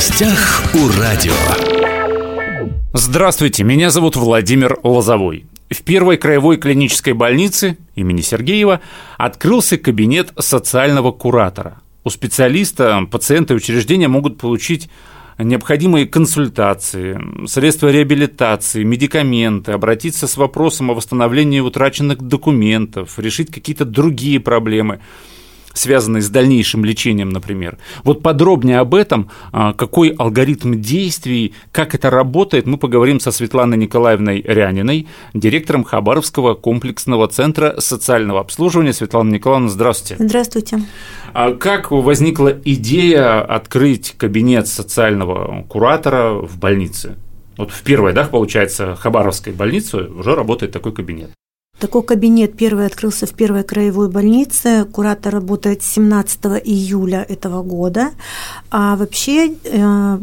гостях у радио. Здравствуйте, меня зовут Владимир Лозовой. В первой краевой клинической больнице имени Сергеева открылся кабинет социального куратора. У специалиста пациенты учреждения могут получить необходимые консультации, средства реабилитации, медикаменты, обратиться с вопросом о восстановлении утраченных документов, решить какие-то другие проблемы связанные с дальнейшим лечением, например. Вот подробнее об этом, а, какой алгоритм действий, как это работает, мы поговорим со Светланой Николаевной Ряниной, директором Хабаровского комплексного центра социального обслуживания. Светлана Николаевна, здравствуйте. Здравствуйте. А как возникла идея открыть кабинет социального куратора в больнице? Вот в первой, да, получается, Хабаровской больнице уже работает такой кабинет. Такой кабинет первый открылся в первой краевой больнице. Куратор работает 17 июля этого года. А вообще э,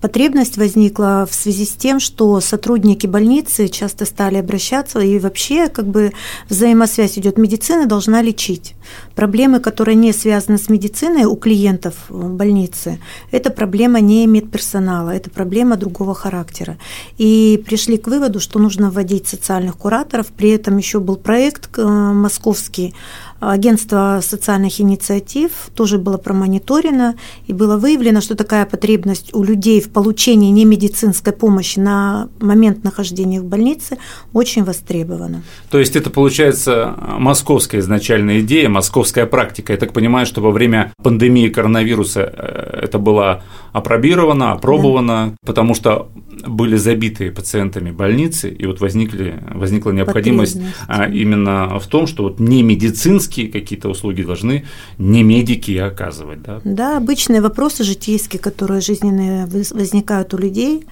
Потребность возникла в связи с тем, что сотрудники больницы часто стали обращаться, и вообще как бы взаимосвязь идет. Медицина должна лечить. Проблемы, которые не связаны с медициной у клиентов больницы, это проблема не медперсонала, это проблема другого характера. И пришли к выводу, что нужно вводить социальных кураторов. При этом еще был проект э, московский Агентство социальных инициатив тоже было промониторено и было выявлено, что такая потребность у людей в получении немедицинской помощи на момент нахождения в больнице очень востребована. То есть это получается московская изначальная идея, московская практика. Я так понимаю, что во время пандемии коронавируса э, это было опробировано, опробовано, да. потому что были забиты пациентами больницы, и вот возникли, возникла необходимость а, именно в том, что вот не медицинские какие-то услуги должны не медики оказывать. Да? да, обычные вопросы житейские, которые жизненные возникают у людей,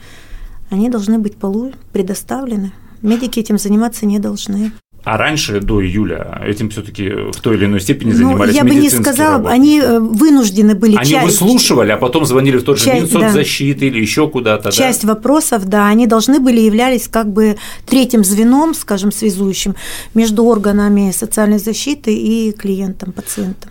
они должны быть полу предоставлены. Медики этим заниматься не должны. А раньше, до июля, этим все-таки в той или иной степени ну, занимались Я бы не сказала, работники. они э, вынуждены были. Они часть, выслушивали, а потом звонили в тот же Минсоцзащиты да. или еще куда-то. Часть да? вопросов, да, они должны были являлись как бы третьим звеном, скажем, связующим между органами социальной защиты и клиентом, пациентом.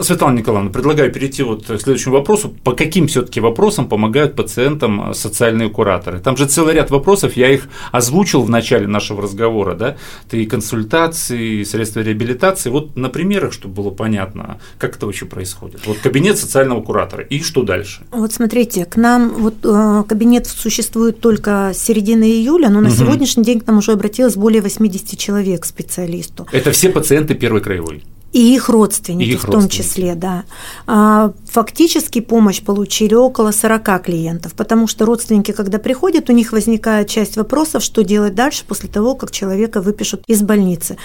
Светлана Николаевна, предлагаю перейти вот к следующему вопросу. По каким все-таки вопросам помогают пациентам социальные кураторы? Там же целый ряд вопросов, я их озвучил в начале нашего разговора, да? Это и консультации, и средства реабилитации. Вот на примерах, чтобы было понятно, как это вообще происходит. Вот кабинет социального куратора и что дальше? Вот смотрите, к нам вот э, кабинет существует только с середины июля, но на угу. сегодняшний день к нам уже обратилось более 80 человек специалисту. Это все пациенты первой краевой? И их родственники и их в том родственники. числе, да. А, фактически помощь получили около 40 клиентов, потому что родственники, когда приходят, у них возникает часть вопросов, что делать дальше после того, как человека выпишут из больницы.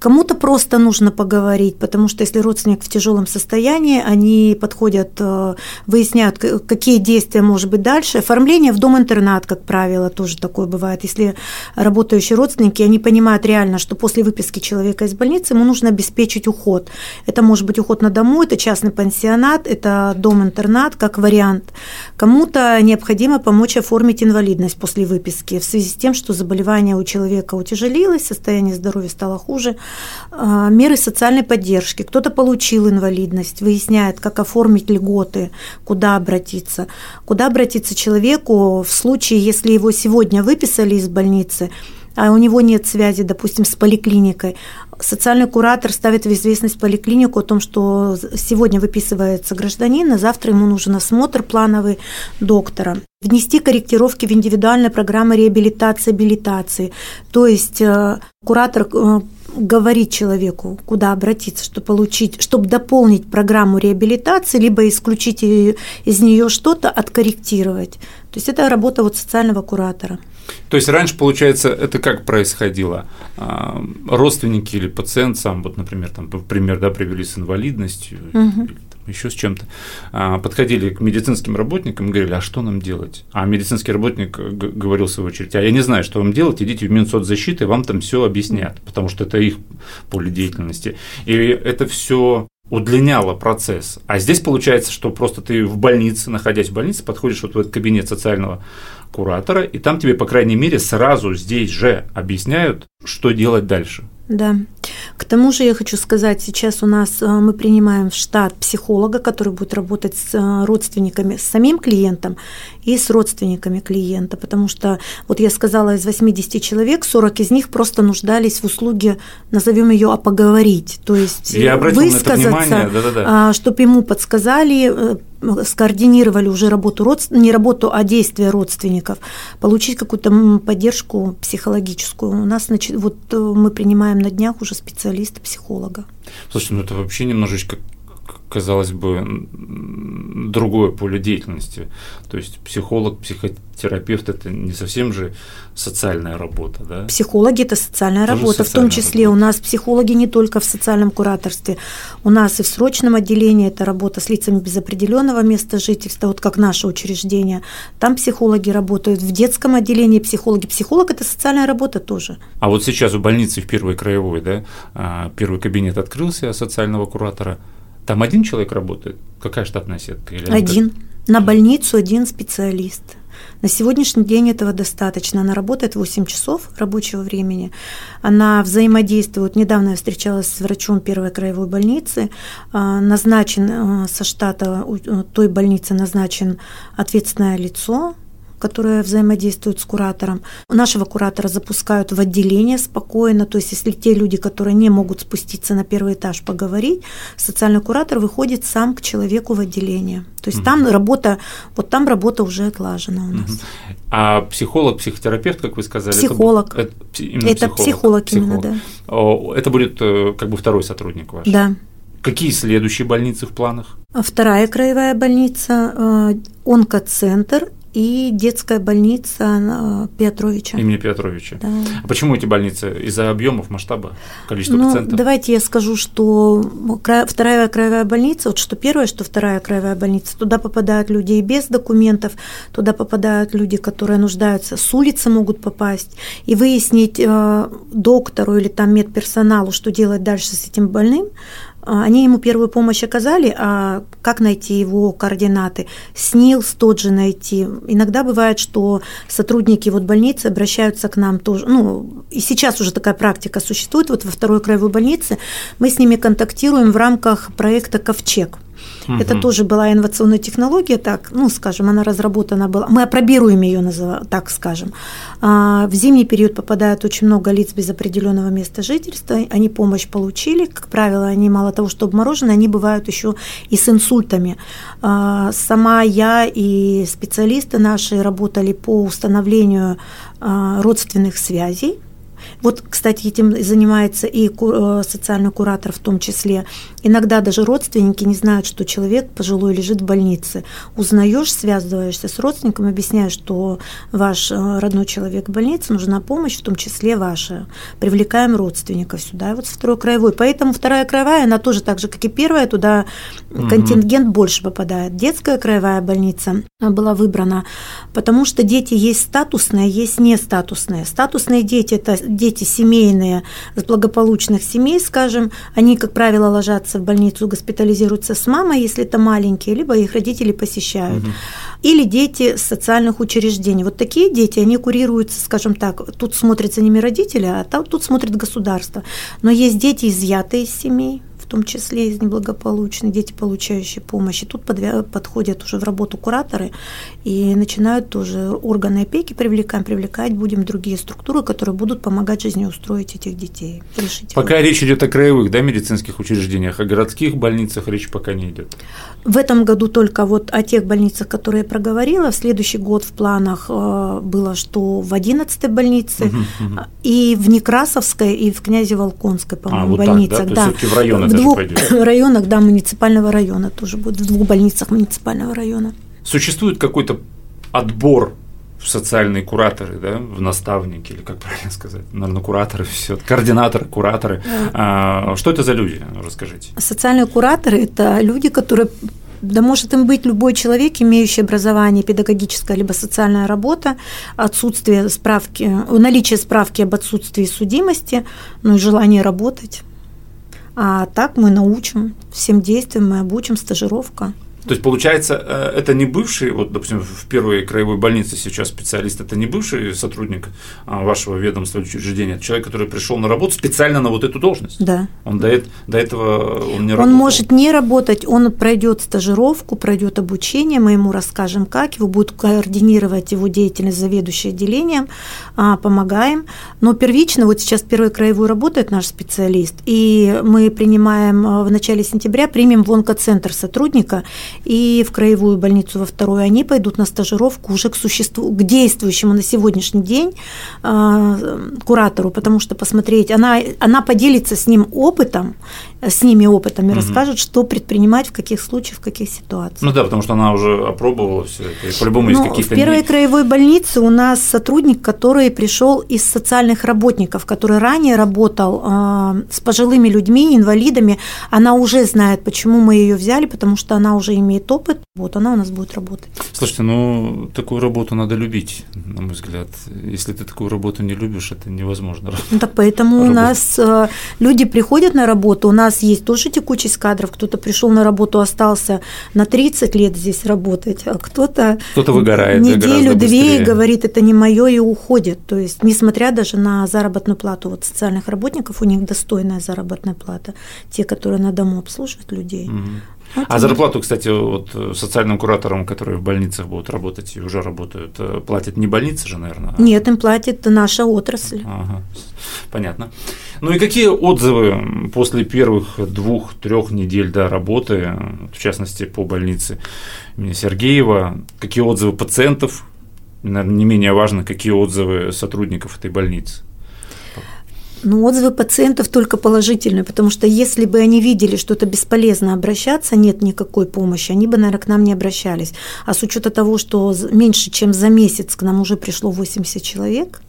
Кому-то просто нужно поговорить, потому что если родственник в тяжелом состоянии, они подходят, э, выясняют, какие действия может быть дальше. Оформление в дом-интернат, как правило, тоже такое бывает. Если работающие родственники, они понимают реально, что после выписки человека из больницы ему нужно обеспечить уход. Это может быть уход на дому, это частный пансионат, это дом-интернат, как вариант. Кому-то необходимо помочь оформить инвалидность после выписки в связи с тем, что заболевание у человека утяжелилось, состояние здоровья стало хуже – меры социальной поддержки. Кто-то получил инвалидность, выясняет, как оформить льготы, куда обратиться. Куда обратиться человеку в случае, если его сегодня выписали из больницы, а у него нет связи, допустим, с поликлиникой, социальный куратор ставит в известность поликлинику о том, что сегодня выписывается гражданин, а завтра ему нужен осмотр плановый доктора. Внести корректировки в индивидуальные программы реабилитации, абилитации. То есть э, куратор э, говорить человеку, куда обратиться, чтобы получить, чтобы дополнить программу реабилитации, либо исключить из нее что-то, откорректировать. То есть это работа вот социального куратора. То есть раньше, получается, это как происходило? А, родственники или пациент сам, вот, например, там, пример, да, привели с инвалидностью угу. Еще с чем-то, а, подходили к медицинским работникам и говорили, а что нам делать? А медицинский работник говорил в свою очередь, а я не знаю, что вам делать, идите в Минсоцзащиту, и вам там все объяснят, потому что это их поле деятельности. И это все удлиняло процесс. А здесь получается, что просто ты в больнице, находясь в больнице, подходишь вот в этот кабинет социального куратора, и там тебе, по крайней мере, сразу здесь же объясняют, что делать дальше. Да. К тому же я хочу сказать, сейчас у нас э, мы принимаем в штат психолога, который будет работать с э, родственниками, с самим клиентом и с родственниками клиента, потому что, вот я сказала, из 80 человек 40 из них просто нуждались в услуге, назовем ее, а поговорить, то есть я высказаться, а, чтобы ему подсказали, э, скоординировали уже работу родственников, не работу, а действия родственников, получить какую-то поддержку психологическую. У нас, значит, вот мы принимаем на днях уже специалиста, психолога. Слушайте, ну это вообще немножечко казалось бы, другое поле деятельности. То есть психолог, психотерапевт – это не совсем же социальная работа, да? Психологи – это социальная Тоже работа, социальная в том числе работа. у нас психологи не только в социальном кураторстве, у нас и в срочном отделении это работа с лицами без определенного места жительства, вот как наше учреждение, там психологи работают, в детском отделении психологи. Психолог – это социальная работа тоже. А вот сейчас в больнице в Первой краевой, да, а, первый кабинет открылся социального куратора – там один человек работает? Какая штатная сетка? Или один. На больницу один специалист. На сегодняшний день этого достаточно. Она работает 8 часов рабочего времени. Она взаимодействует. Недавно я встречалась с врачом первой краевой больницы. А, назначен а, со штата той больницы назначен ответственное лицо которая взаимодействует с куратором. Нашего куратора запускают в отделение спокойно, то есть если те люди, которые не могут спуститься на первый этаж поговорить, социальный куратор выходит сам к человеку в отделение. То есть угу. там работа, вот там работа уже отлажена у нас. Угу. А психолог, психотерапевт, как вы сказали? Психолог. Это, это, это психолог, психолог, психолог именно, да. Это будет э, как бы второй сотрудник ваш? Да. Какие следующие больницы в планах? Вторая краевая больница, э, онкоцентр и детская больница Петровича. Имени Петровича. Да. А почему эти больницы? Из-за объемов, масштаба, количества ну, пациентов? Давайте я скажу, что вторая краевая больница, вот что первая, что вторая краевая больница, туда попадают люди и без документов, туда попадают люди, которые нуждаются, с улицы могут попасть, и выяснить э, доктору или там медперсоналу, что делать дальше с этим больным, они ему первую помощь оказали, а как найти его координаты? СНИЛС тот же найти. Иногда бывает, что сотрудники вот больницы обращаются к нам тоже. Ну, и сейчас уже такая практика существует. Вот во второй краевой больнице мы с ними контактируем в рамках проекта «Ковчег». Угу. Это тоже была инновационная технология, так, ну, скажем, она разработана была. Мы опробируем ее, так скажем. А, в зимний период попадает очень много лиц без определенного места жительства. Они помощь получили. Как правило, они мало того, что обморожены, они бывают еще и с инсультами. А, сама я и специалисты наши работали по установлению а, родственных связей вот, кстати, этим занимается и э, социальный куратор в том числе. Иногда даже родственники не знают, что человек пожилой лежит в больнице. Узнаешь, связываешься с родственником, объясняешь, что ваш э, родной человек в больнице, нужна помощь, в том числе ваша. Привлекаем родственников сюда, и вот второй краевой. Поэтому вторая краевая, она тоже так же, как и первая, туда угу. контингент больше попадает. Детская краевая больница была выбрана, потому что дети есть статусные, есть не статусные. Статусные дети – это дети семейные, с благополучных семей, скажем, они, как правило, ложатся в больницу, госпитализируются с мамой, если это маленькие, либо их родители посещают. Угу. Или дети с социальных учреждений. Вот такие дети, они курируются, скажем так, тут смотрят за ними родители, а тут смотрит государство. Но есть дети, изъятые из семей, том числе из неблагополучных, дети, получающие помощь. И тут подходят уже в работу кураторы и начинают тоже органы опеки привлекаем, привлекать будем другие структуры, которые будут помогать жизнеустроить этих детей. Решить пока его. речь идет о краевых да, медицинских учреждениях, о городских больницах речь пока не идет. В этом году только вот о тех больницах, которые я проговорила. В следующий год в планах э, было, что в 11-й больнице, угу, угу. и в Некрасовской, и в Князе-Волконской, по-моему, а, вот больницах. Так, да? То да. в районы в двух районах, да, муниципального района тоже будет, в двух больницах муниципального района. Существует какой-то отбор в социальные кураторы, да, в наставники, или как правильно сказать, наверное, кураторы, все, координаторы, кураторы. А, что это за люди? Расскажите. Социальные кураторы – это люди, которые да может им быть любой человек, имеющий образование, педагогическая либо социальная работа, отсутствие справки, наличие справки об отсутствии судимости, ну и желание работать. А так мы научим всем действиям, мы обучим, стажировка. То есть, получается, э, это не бывший, вот, допустим, в первой краевой больнице сейчас специалист, это не бывший сотрудник а, вашего ведомства или учреждения, это человек, который пришел на работу специально на вот эту должность. Да. Он до, до этого он не Он работал. может не работать, он пройдет стажировку, пройдет обучение, мы ему расскажем, как, его будет координировать его деятельность заведующий отделением, а, помогаем. Но первично, вот сейчас первой краевой работает наш специалист, и мы принимаем э, в начале сентября, примем в онкоцентр сотрудника, и в краевую больницу во вторую они пойдут на стажировку уже к существу, к действующему на сегодняшний день э, куратору, потому что посмотреть, она, она поделится с ним опытом, с ними опытом и угу. расскажет, что предпринимать, в каких случаях, в каких ситуациях. Ну да, потому что она уже опробовала все это, и по-любому есть ну, какие-то... В первой краевой больнице у нас сотрудник, который пришел из социальных работников, который ранее работал э, с пожилыми людьми, инвалидами, она уже знает, почему мы ее взяли, потому что она уже имеет опыт, вот она у нас будет работать. Слушайте, ну такую работу надо любить, на мой взгляд. Если ты такую работу не любишь, это невозможно. Ну, так поэтому работать. у нас э, люди приходят на работу, у нас есть тоже текучесть кадров, кто-то пришел на работу, остался на 30 лет здесь работать, а кто-то кто выгорает неделю-две и говорит, это не мое и уходит. То есть, несмотря даже на заработную плату вот социальных работников, у них достойная заработная плата, те, которые на дому обслуживают людей. Угу. Вот а зарплату, кстати, вот э, социальным кураторам, которые в больницах будут работать и уже работают, э, платят не больница же, наверное? А Нет, им платит наша отрасль. Ага, понятно. Ну и какие отзывы после первых двух-трех недель до работы, в частности по больнице имени Сергеева, какие отзывы пациентов, наверное, не менее важно, какие отзывы сотрудников этой больницы? Ну, отзывы пациентов только положительные, потому что если бы они видели, что это бесполезно обращаться, нет никакой помощи, они бы, наверное, к нам не обращались. А с учетом того, что меньше, чем за месяц к нам уже пришло 80 человек,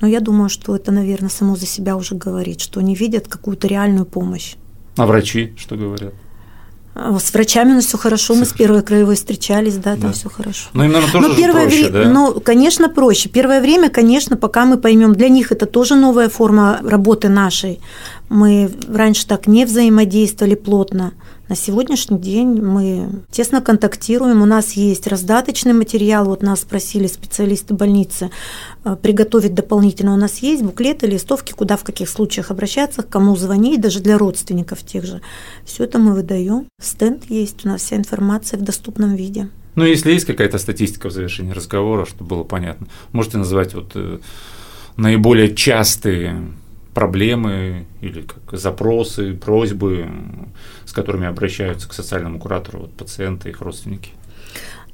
ну, я думаю, что это, наверное, само за себя уже говорит, что они видят какую-то реальную помощь. А врачи что говорят? А, с врачами у нас все хорошо, мы с первой краевой встречались, да, там да. все хорошо. Ну, им, наверное, тоже Но первое проще, вре... да? Ну, конечно, проще. Первое время, конечно, пока мы поймем, для них это тоже новая форма работы нашей. Мы раньше так не взаимодействовали плотно. На сегодняшний день мы тесно контактируем, у нас есть раздаточный материал, вот нас спросили специалисты больницы э, приготовить дополнительно, у нас есть буклеты, листовки, куда в каких случаях обращаться, к кому звонить, даже для родственников тех же. Все это мы выдаем. Стенд есть, у нас вся информация в доступном виде. Ну, если есть какая-то статистика в завершении разговора, чтобы было понятно, можете назвать вот э, наиболее частые проблемы или как запросы, просьбы, с которыми обращаются к социальному куратору вот, пациенты их родственники?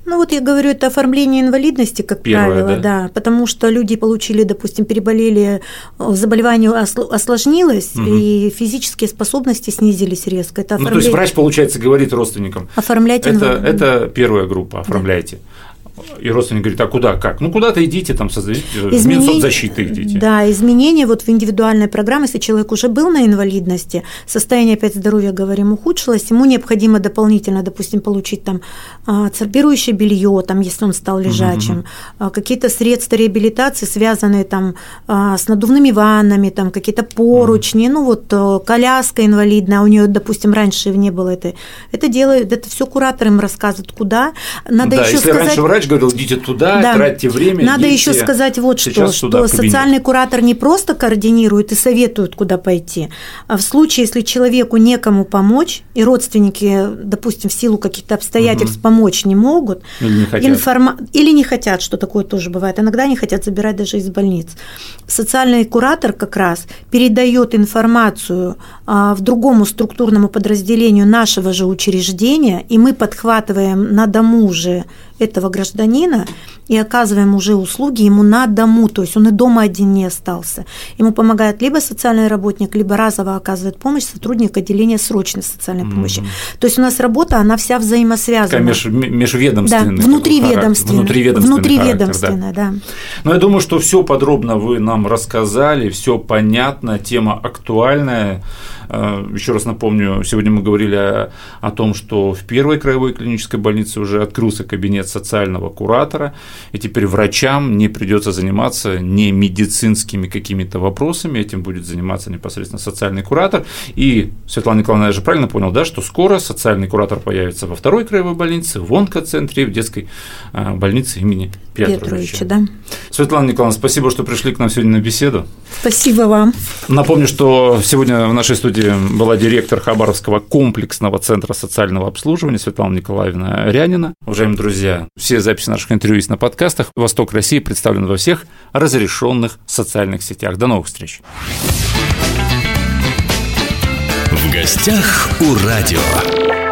Ну вот я говорю, это оформление инвалидности, как Первое, правило, да? да, потому что люди получили, допустим, переболели, э, заболевание осложнилось, угу. и физические способности снизились резко. Это оформление... Ну, то есть врач, получается, говорит родственникам, оформлять это, это первая группа, оформляйте. Да. И родственник говорит, а куда, как? Ну, куда-то идите, там, создадите, Изменение, в Минсоцзащиты идите. Да, изменения вот в индивидуальной программе, если человек уже был на инвалидности, состояние опять здоровья, говорим, ухудшилось, ему необходимо дополнительно, допустим, получить там абсорбирующее белье, там, если он стал лежачим, угу. какие-то средства реабилитации, связанные там а, с надувными ваннами, там, какие-то поручни, угу. ну, вот э, коляска инвалидная, у нее, допустим, раньше не было это. Это делают, это все кураторы им рассказывают, куда. Надо да, еще если сказать, раньше врач говорил, идите туда, да. тратьте время. Надо еще сказать вот что, что социальный куратор не просто координирует и советует, куда пойти, а в случае, если человеку некому помочь, и родственники, допустим, в силу каких-то обстоятельств угу. помочь не могут, или не, хотят. Информа... или не хотят, что такое тоже бывает, иногда не хотят забирать даже из больниц. Социальный куратор как раз передает информацию а, в другому структурному подразделению нашего же учреждения, и мы подхватываем на дому же этого гражданина и оказываем уже услуги ему на дому, то есть он и дома один не остался. Ему помогает либо социальный работник, либо разово оказывает помощь сотрудник отделения срочной социальной mm-hmm. помощи. То есть у нас работа, она вся взаимосвязана. Меж, межведомственная. Да, внутриведомственная. Внутриведомственная, внутриведомственная да. да. Но я думаю, что все подробно вы нам рассказали, все понятно, тема актуальная. Э, Еще раз напомню, сегодня мы говорили о, о том, что в первой краевой клинической больнице уже открылся кабинет назначать социального куратора, и теперь врачам не придется заниматься не медицинскими какими-то вопросами, этим будет заниматься непосредственно социальный куратор. И Светлана Николаевна, я же правильно понял, да, что скоро социальный куратор появится во второй краевой больнице, в онкоцентре, в детской а, больнице имени Петровича. Петровича да. Светлана Николаевна, спасибо, что пришли к нам сегодня на беседу. Спасибо вам. Напомню, что сегодня в нашей студии была директор Хабаровского комплексного центра социального обслуживания Светлана Николаевна Рянина. Уважаемые все записи наших интервью есть на подкастах. «Восток России» представлен во всех разрешенных социальных сетях. До новых встреч. В гостях у радио.